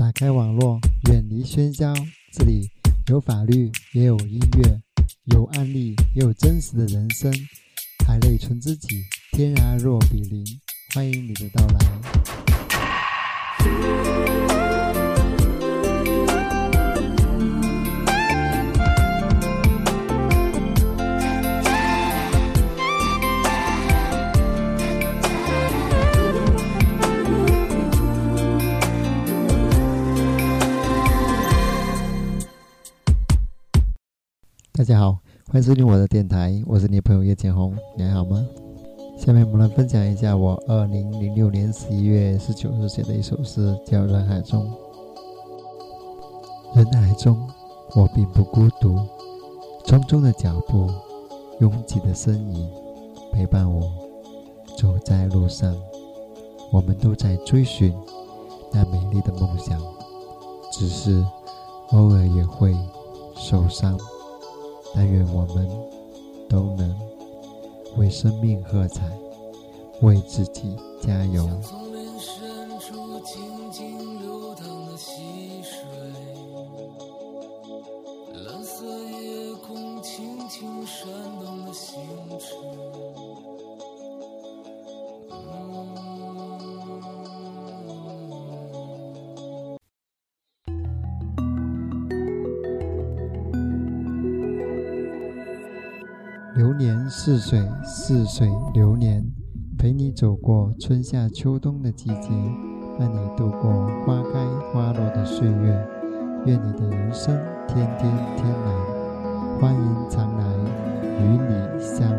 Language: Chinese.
打开网络，远离喧嚣，这里有法律，也有音乐，有案例，也有真实的人生。海内存知己，天涯若比邻。欢迎你的到大家好，欢迎收听我的电台，我是你的朋友叶建红，你还好吗？下面我们来分享一下我二零零六年十一月十九日写的一首诗，叫《人海中》。人海中，我并不孤独，匆匆的脚步，拥挤的身影，陪伴我走在路上。我们都在追寻那美丽的梦想，只是偶尔也会受伤。但愿我们都能为生命喝彩，为自己加油。蓝色夜空轻轻闪动的星辰。流年似水，似水流年，陪你走过春夏秋冬的季节，伴你度过花开花落的岁月。愿你的人生天天天蓝，欢迎常来，与你相。